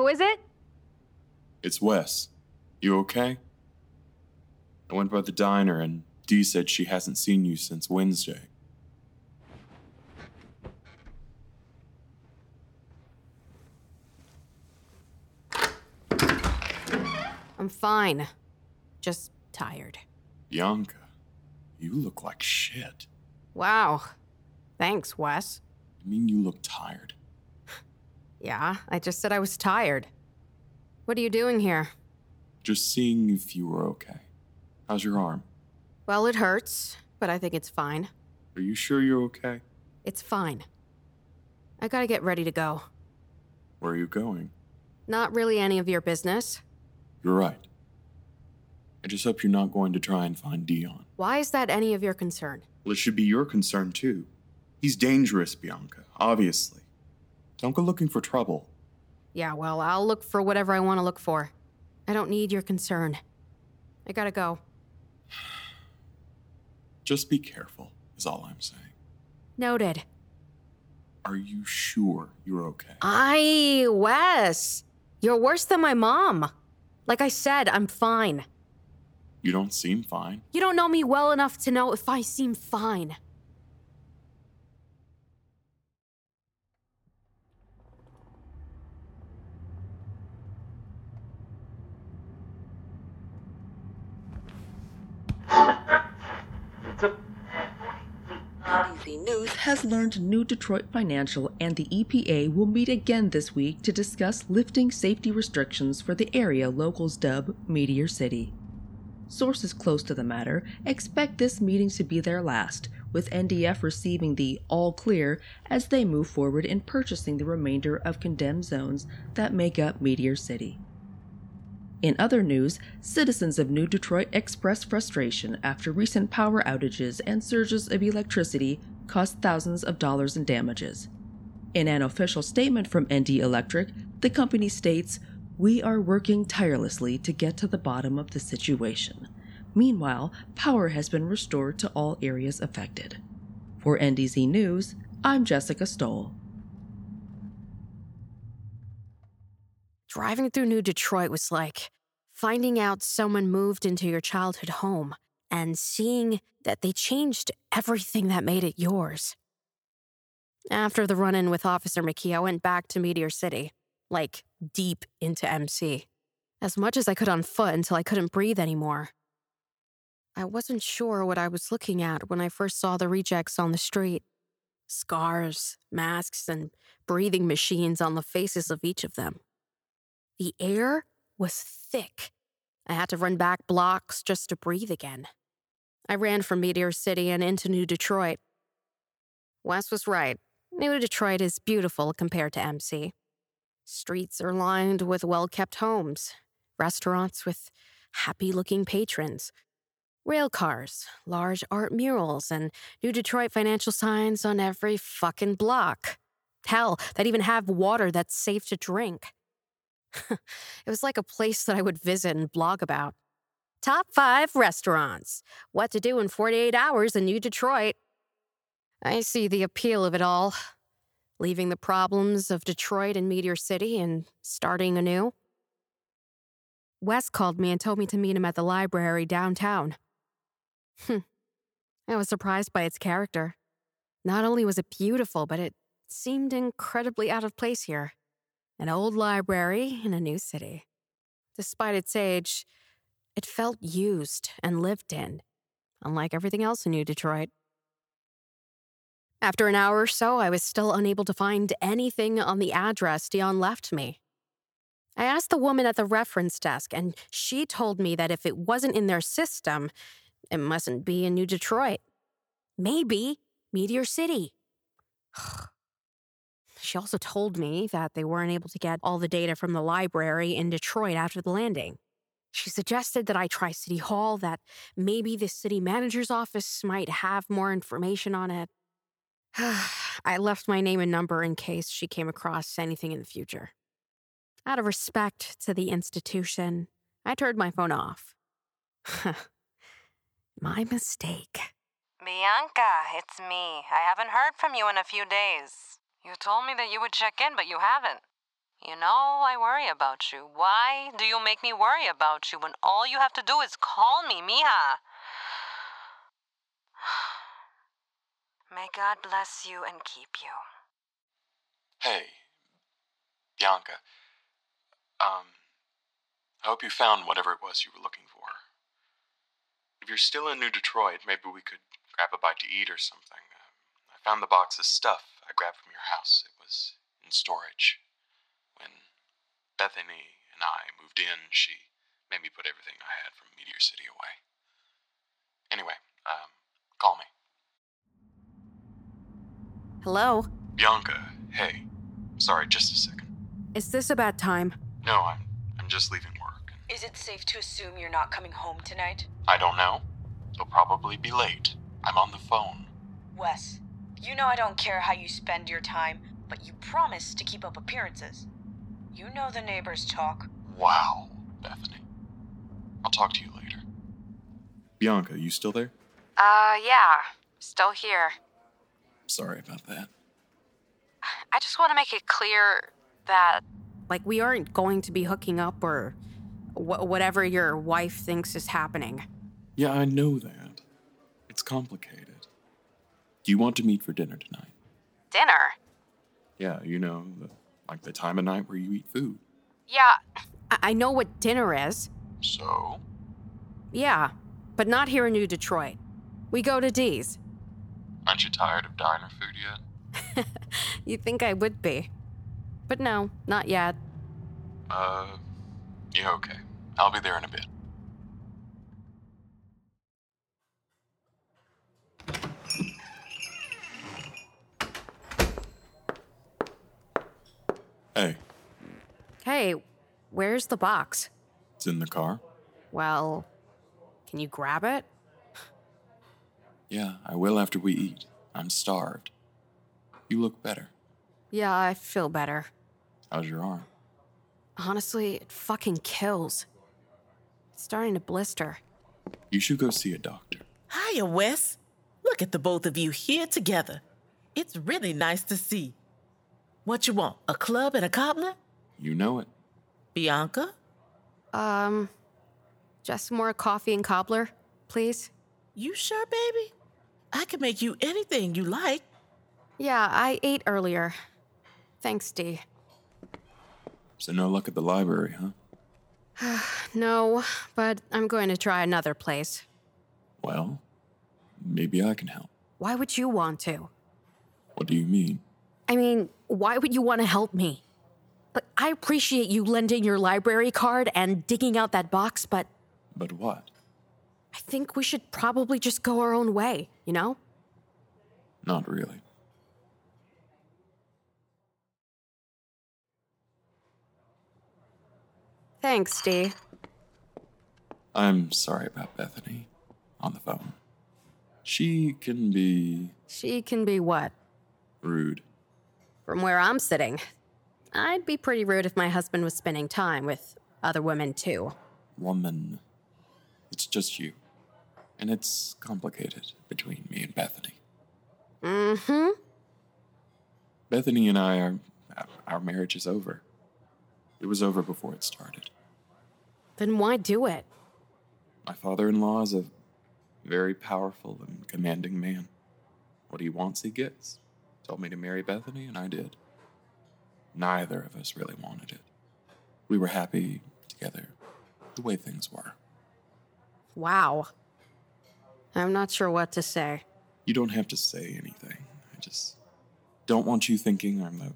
Who is it? It's Wes. You okay? I went by the diner and Dee said she hasn't seen you since Wednesday. I'm fine. Just tired. Bianca, you look like shit. Wow. Thanks, Wes. I mean, you look tired. Yeah, I just said I was tired. What are you doing here? Just seeing if you were okay. How's your arm? Well, it hurts, but I think it's fine. Are you sure you're okay? It's fine. I gotta get ready to go. Where are you going? Not really any of your business. You're right. I just hope you're not going to try and find Dion. Why is that any of your concern? Well, it should be your concern too. He's dangerous, Bianca, obviously. Don't go looking for trouble. Yeah, well, I'll look for whatever I want to look for. I don't need your concern. I gotta go. Just be careful, is all I'm saying. Noted. Are you sure you're okay? I, Wes, you're worse than my mom. Like I said, I'm fine. You don't seem fine. You don't know me well enough to know if I seem fine. News has learned New Detroit Financial and the EPA will meet again this week to discuss lifting safety restrictions for the area locals dub Meteor City. Sources close to the matter expect this meeting to be their last, with NDF receiving the all clear as they move forward in purchasing the remainder of condemned zones that make up Meteor City. In other news, citizens of New Detroit expressed frustration after recent power outages and surges of electricity caused thousands of dollars in damages. In an official statement from ND Electric, the company states, We are working tirelessly to get to the bottom of the situation. Meanwhile, power has been restored to all areas affected. For NDZ News, I'm Jessica Stoll. Driving through New Detroit was like finding out someone moved into your childhood home and seeing that they changed everything that made it yours. After the run in with Officer McKee, I went back to Meteor City, like deep into MC, as much as I could on foot until I couldn't breathe anymore. I wasn't sure what I was looking at when I first saw the rejects on the street scars, masks, and breathing machines on the faces of each of them. The air was thick. I had to run back blocks just to breathe again. I ran from Meteor City and into New Detroit. Wes was right. New Detroit is beautiful compared to MC. Streets are lined with well kept homes, restaurants with happy looking patrons, rail cars, large art murals, and New Detroit financial signs on every fucking block. Hell, that even have water that's safe to drink. it was like a place that I would visit and blog about. Top five restaurants. What to do in 48 hours in New Detroit. I see the appeal of it all. Leaving the problems of Detroit and Meteor City and starting anew. Wes called me and told me to meet him at the library downtown. Hmm. I was surprised by its character. Not only was it beautiful, but it seemed incredibly out of place here. An old library in a new city. Despite its age, it felt used and lived in, unlike everything else in New Detroit. After an hour or so, I was still unable to find anything on the address Dion left me. I asked the woman at the reference desk, and she told me that if it wasn't in their system, it mustn't be in New Detroit. Maybe Meteor City. she also told me that they weren't able to get all the data from the library in Detroit after the landing. She suggested that I try City Hall, that maybe the city manager's office might have more information on it. I left my name and number in case she came across anything in the future. Out of respect to the institution, I turned my phone off. my mistake. Bianca, it's me. I haven't heard from you in a few days. You told me that you would check in, but you haven't. You know, I worry about you. Why do you make me worry about you when all you have to do is call me, mija? May God bless you and keep you. Hey, Bianca. Um, I hope you found whatever it was you were looking for. If you're still in New Detroit, maybe we could grab a bite to eat or something. Um, I found the box of stuff I grabbed from your house. It was in storage. When Bethany and I moved in, she made me put everything I had from Meteor City away. Anyway, um, call me. Hello? Bianca, hey. Sorry, just a second. Is this a bad time? No, I'm I'm just leaving work. Is it safe to assume you're not coming home tonight? I don't know. You'll probably be late. I'm on the phone. Wes, you know I don't care how you spend your time, but you promise to keep up appearances. You know the neighbors talk. Wow, Bethany. I'll talk to you later. Bianca, you still there? Uh, yeah. Still here. Sorry about that. I just want to make it clear that. Like, we aren't going to be hooking up or wh- whatever your wife thinks is happening. Yeah, I know that. It's complicated. Do you want to meet for dinner tonight? Dinner? Yeah, you know, the, like the time of night where you eat food. Yeah. I, I know what dinner is. So? Yeah, but not here in New Detroit. We go to D's. Aren't you tired of diner food yet? You'd think I would be. But no, not yet. Uh, yeah, okay. I'll be there in a bit. Hey, Hey, where's the box? it's in the car? Well, can you grab it? Yeah, I will after we eat. I'm starved. You look better. Yeah, I feel better. How's your arm? Honestly, it fucking kills. It's starting to blister. You should go see a doctor. Hiya, Wes. Look at the both of you here together. It's really nice to see. What you want? A club and a cobbler? You know it. Bianca? Um, just more coffee and cobbler, please? You sure, baby? I can make you anything you like. Yeah, I ate earlier. Thanks, Dee. So no luck at the library, huh? No, but I'm going to try another place. Well, maybe I can help. Why would you want to? What do you mean? I mean, why would you want to help me? Like, I appreciate you lending your library card and digging out that box, but But what? I think we should probably just go our own way, you know? Not really. Thanks, Dee. I'm sorry about Bethany on the phone. She can be She can be what? rude. From where I'm sitting, I'd be pretty rude if my husband was spending time with other women, too. Woman. It's just you. And it's complicated between me and Bethany. Mm hmm. Bethany and I are. Our marriage is over. It was over before it started. Then why do it? My father in law is a very powerful and commanding man. What he wants, he gets. Told me to marry Bethany, and I did. Neither of us really wanted it. We were happy together, the way things were. Wow. I'm not sure what to say. You don't have to say anything. I just don't want you thinking I'm the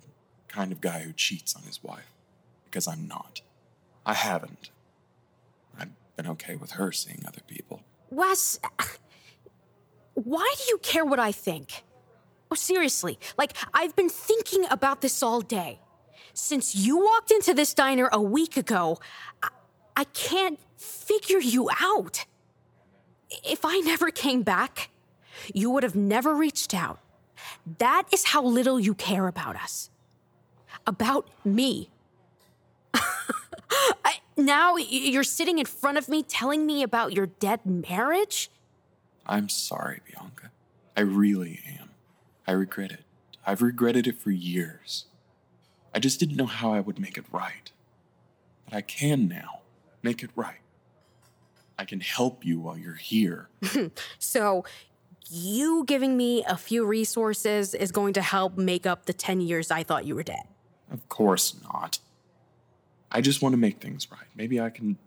kind of guy who cheats on his wife. Because I'm not. I haven't. I've been okay with her seeing other people. Wes, why do you care what I think? Oh, seriously, like, I've been thinking about this all day. Since you walked into this diner a week ago, I, I can't figure you out. If I never came back, you would have never reached out. That is how little you care about us. About me. I, now you're sitting in front of me telling me about your dead marriage? I'm sorry, Bianca. I really am. I regret it. I've regretted it for years. I just didn't know how I would make it right. But I can now make it right. I can help you while you're here. So, you giving me a few resources is going to help make up the 10 years I thought you were dead. Of course not. I just want to make things right. Maybe I can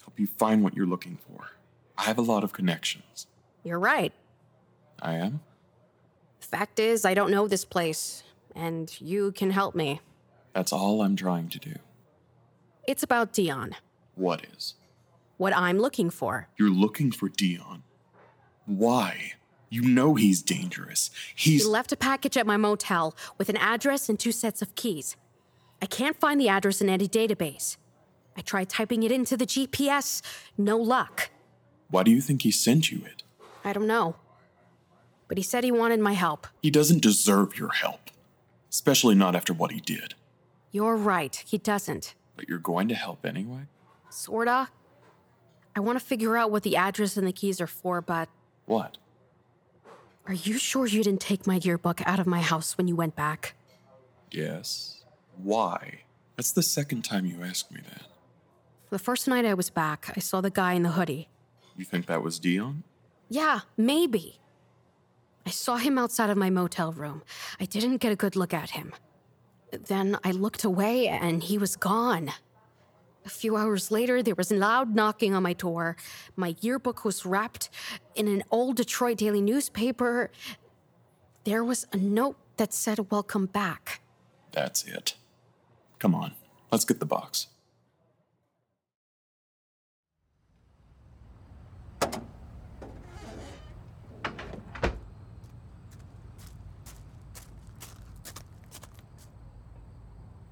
help you find what you're looking for. I have a lot of connections. You're right. I am? Fact is, I don't know this place, and you can help me. That's all I'm trying to do. It's about Dion, What is? what I'm looking for. You're looking for Dion. Why? You know he's dangerous. He's. He left a package at my motel with an address and two sets of keys. I can't find the address in any database. I tried typing it into the GPS, no luck. Why do you think he sent you it? I don't know. But he said he wanted my help. He doesn't deserve your help. Especially not after what he did. You're right, he doesn't. But you're going to help anyway? Sorta. I want to figure out what the address and the keys are for, but What? are you sure you didn't take my yearbook out of my house when you went back? Yes. Why? That's the second time you asked me that. The first night I was back, I saw the guy in the hoodie. You think that was Dion? Yeah, maybe. I saw him outside of my motel room. I didn't get a good look at him. Then I looked away and he was gone. A few hours later, there was loud knocking on my door. My yearbook was wrapped in an old Detroit daily newspaper. There was a note that said, Welcome back. That's it. Come on, let's get the box.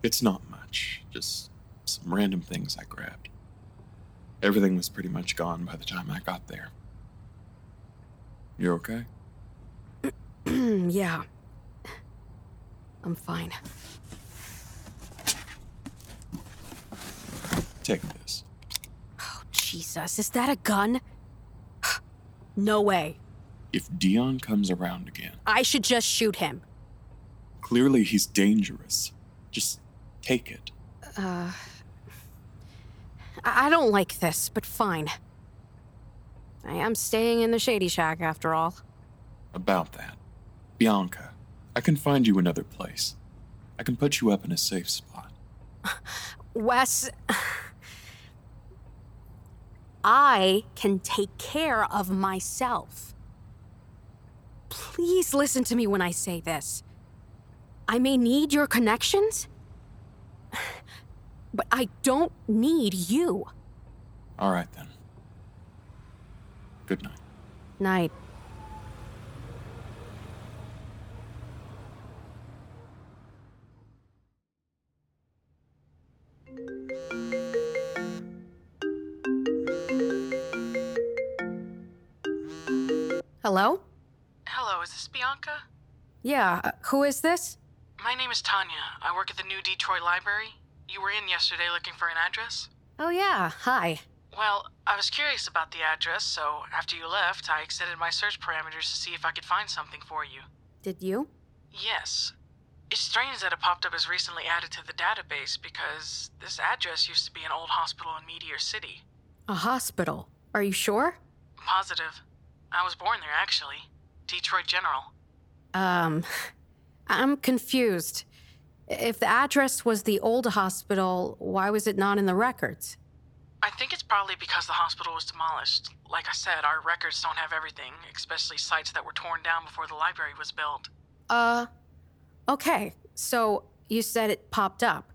It's not much, just some random things I grabbed. Everything was pretty much gone by the time I got there. You okay? yeah. I'm fine. Take this. Oh, Jesus, is that a gun? no way. If Dion comes around again, I should just shoot him. clearly he's dangerous. Just take it. Uh, I I don't like this, but fine. I am staying in the Shady Shack after all. About that. Bianca, I can find you another place. I can put you up in a safe spot. Wes, I can take care of myself. Please listen to me when I say this. I may need your connections, but I don't need you. All right then. Good night. Night. Hello? Hello, is this Bianca? Yeah, uh, who is this? My name is Tanya. I work at the new Detroit Library. You were in yesterday looking for an address? Oh, yeah, hi. Well, I was curious about the address, so after you left, I extended my search parameters to see if I could find something for you. Did you? Yes. It's strange that it popped up as recently added to the database because this address used to be an old hospital in Meteor City. A hospital. Are you sure? Positive. I was born there, actually. Detroit General. Um, I'm confused. If the address was the old hospital, why was it not in the records? I think it's probably because the hospital was demolished. Like I said, our records don't have everything, especially sites that were torn down before the library was built. Uh, okay. So you said it popped up.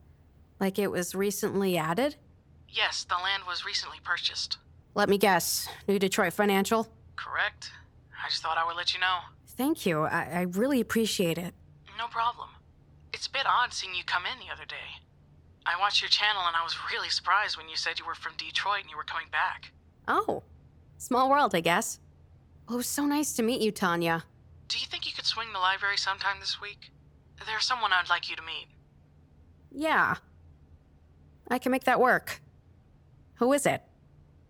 Like it was recently added? Yes, the land was recently purchased. Let me guess. New Detroit Financial? Correct? I just thought I would let you know. Thank you. I, I really appreciate it. No problem. It's a bit odd seeing you come in the other day. I watched your channel and I was really surprised when you said you were from Detroit and you were coming back. Oh, small world, I guess. Well, it was so nice to meet you, Tanya. Do you think you could swing the library sometime this week? There's someone I'd like you to meet. Yeah. I can make that work. Who is it?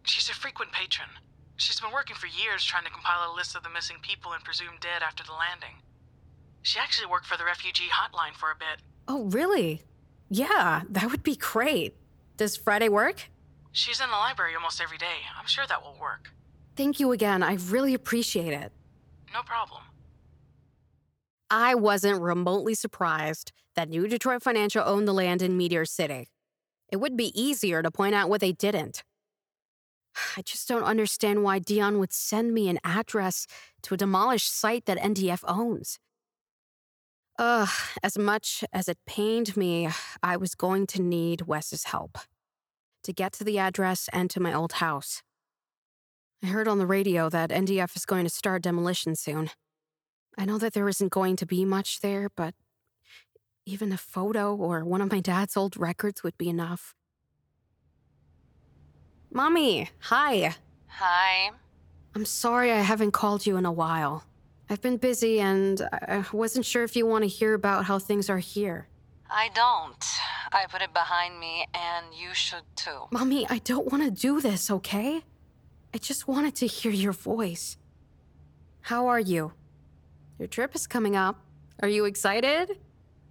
She's a frequent patron. She's been working for years trying to compile a list of the missing people and presumed dead after the landing. She actually worked for the refugee hotline for a bit. Oh, really? Yeah, that would be great. Does Friday work? She's in the library almost every day. I'm sure that will work. Thank you again. I really appreciate it. No problem. I wasn't remotely surprised that New Detroit Financial owned the land in Meteor City. It would be easier to point out what they didn't. I just don't understand why Dion would send me an address to a demolished site that NDF owns. Ugh, as much as it pained me, I was going to need Wes's help to get to the address and to my old house. I heard on the radio that NDF is going to start demolition soon. I know that there isn't going to be much there, but even a photo or one of my dad's old records would be enough. Mommy, hi. Hi. I'm sorry I haven't called you in a while. I've been busy and I wasn't sure if you want to hear about how things are here. I don't. I put it behind me, and you should too. Mommy, I don't want to do this, okay? I just wanted to hear your voice. How are you? Your trip is coming up. Are you excited?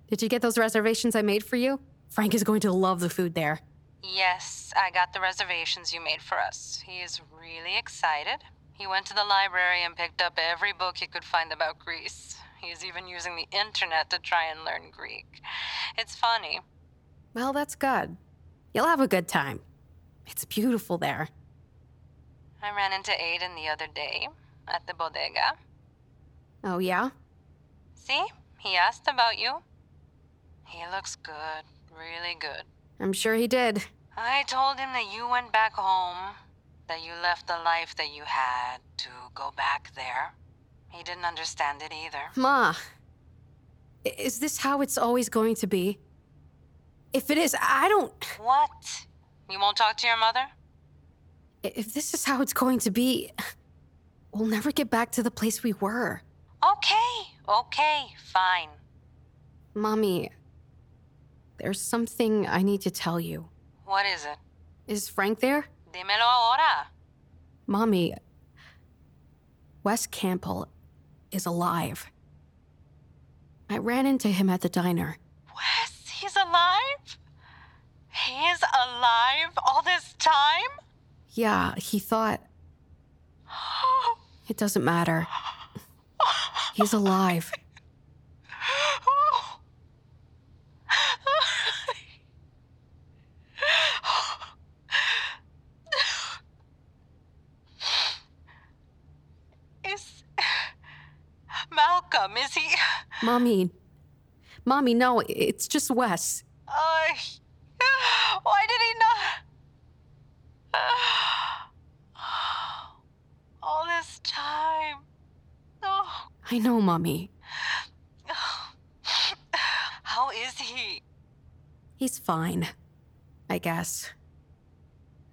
Did you get those reservations I made for you? Frank is going to love the food there. Yes, I got the reservations you made for us. He is really excited. He went to the library and picked up every book he could find about Greece. He's even using the internet to try and learn Greek. It's funny. Well, that's good. You'll have a good time. It's beautiful there. I ran into Aiden the other day at the bodega. Oh, yeah? See? He asked about you. He looks good, really good. I'm sure he did. I told him that you went back home, that you left the life that you had to go back there. He didn't understand it either. Ma, is this how it's always going to be? If it is, I don't. What? You won't talk to your mother? If this is how it's going to be, we'll never get back to the place we were. Okay, okay, fine. Mommy, there's something I need to tell you. What is it? Is Frank there? Dímelo ahora. Mommy, Wes Campbell is alive. I ran into him at the diner. Wes, he's alive? He is alive all this time? Yeah, he thought it doesn't matter. He's alive. Is Malcolm, is he? Mommy, Mommy, no, it's just Wes. I. Why did he not? All this time. Oh, I know, Mommy. how is he? He's fine, I guess.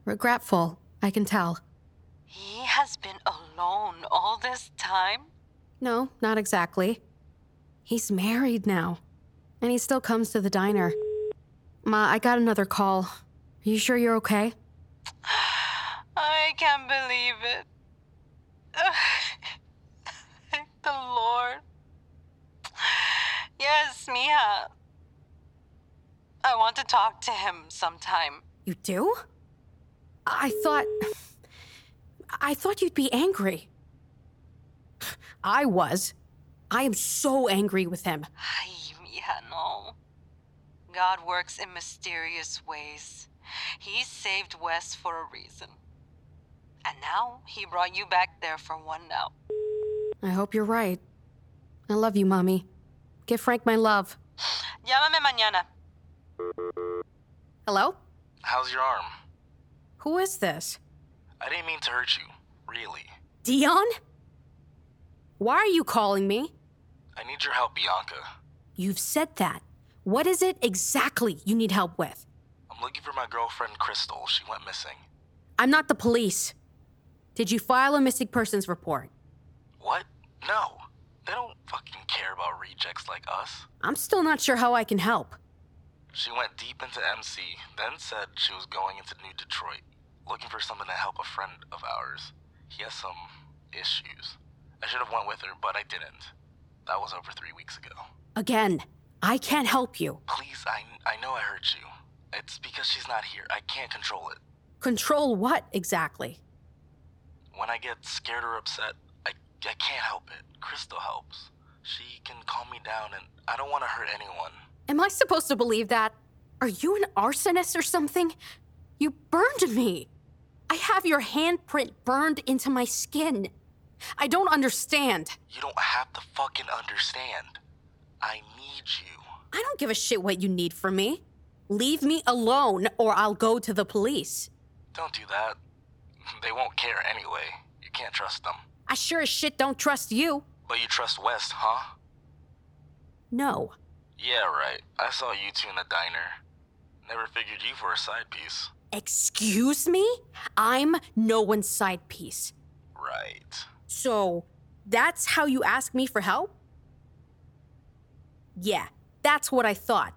Regretful, I can tell. He has been alone all this time? No, not exactly. He's married now, and he still comes to the diner. Ma, I got another call. Are you sure you're okay? I can't believe it. Thank the Lord. Yes, Mia. I want to talk to him sometime. You do? I thought. I thought you'd be angry. I was. I am so angry with him. Ay, Mia, no. God works in mysterious ways. He saved Wes for a reason. And now he brought you back there for one now. I hope you're right. I love you, Mommy. Give Frank my love. Llámame mañana. Hello? How's your arm? Who is this? I didn't mean to hurt you, really. Dion? Why are you calling me? I need your help, Bianca. You've said that. What is it exactly you need help with? I'm looking for my girlfriend, Crystal. She went missing. I'm not the police. Did you file a missing persons report? What? No. They don't fucking care about rejects like us. I'm still not sure how I can help. She went deep into MC, then said she was going into New Detroit, looking for something to help a friend of ours. He has some issues. I should have went with her, but I didn't. That was over three weeks ago. Again, I can't help you. Please, I, I know I hurt you. It's because she's not here. I can't control it. Control what exactly? When I get scared or upset, I, I can't help it. Crystal helps. She can calm me down, and I don't want to hurt anyone. Am I supposed to believe that? Are you an arsonist or something? You burned me. I have your handprint burned into my skin. I don't understand. You don't have to fucking understand. I need you. I don't give a shit what you need from me. Leave me alone or I'll go to the police. Don't do that. They won't care anyway. You can't trust them. I sure as shit don't trust you. But you trust Wes, huh? No. Yeah, right. I saw you two in the diner. Never figured you for a side piece. Excuse me? I'm no one's side piece. Right. So, that's how you ask me for help? Yeah, that's what I thought.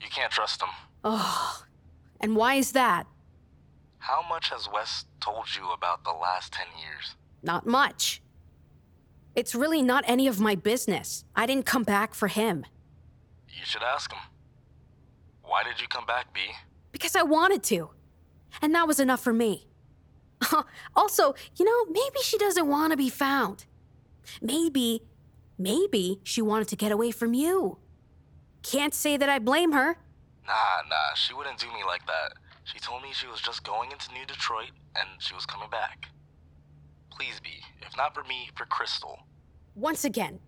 You can't trust them. Oh, and why is that? How much has Wes told you about the last 10 years? Not much. It's really not any of my business. I didn't come back for him. You should ask him. Why did you come back, B? Because I wanted to. And that was enough for me. also, you know, maybe she doesn't want to be found. Maybe, maybe she wanted to get away from you. Can't say that I blame her. Nah, nah, she wouldn't do me like that. She told me she was just going into New Detroit and she was coming back. Please be, if not for me, for Crystal. Once again,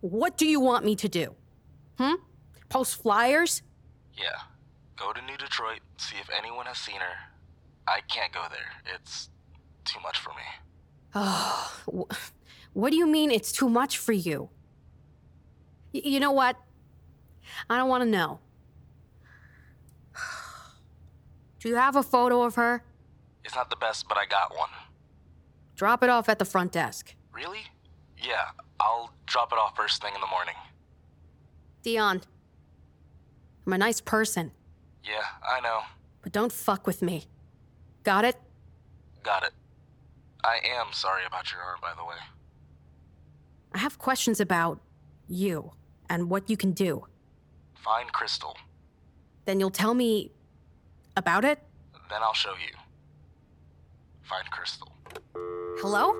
what do you want me to do? Hmm? Post flyers? Yeah. Go to New Detroit, see if anyone has seen her. I can't go there. It's too much for me. Oh, what do you mean it's too much for you? Y- you know what? I don't want to know. Do you have a photo of her? It's not the best, but I got one. Drop it off at the front desk. Really? Yeah, I'll drop it off first thing in the morning. Dion, I'm a nice person, Yeah, I know. but don't fuck with me. Got it? Got it. I am sorry about your arm, by the way. I have questions about you and what you can do. Find Crystal. Then you'll tell me about it? Then I'll show you. Find Crystal. Hello?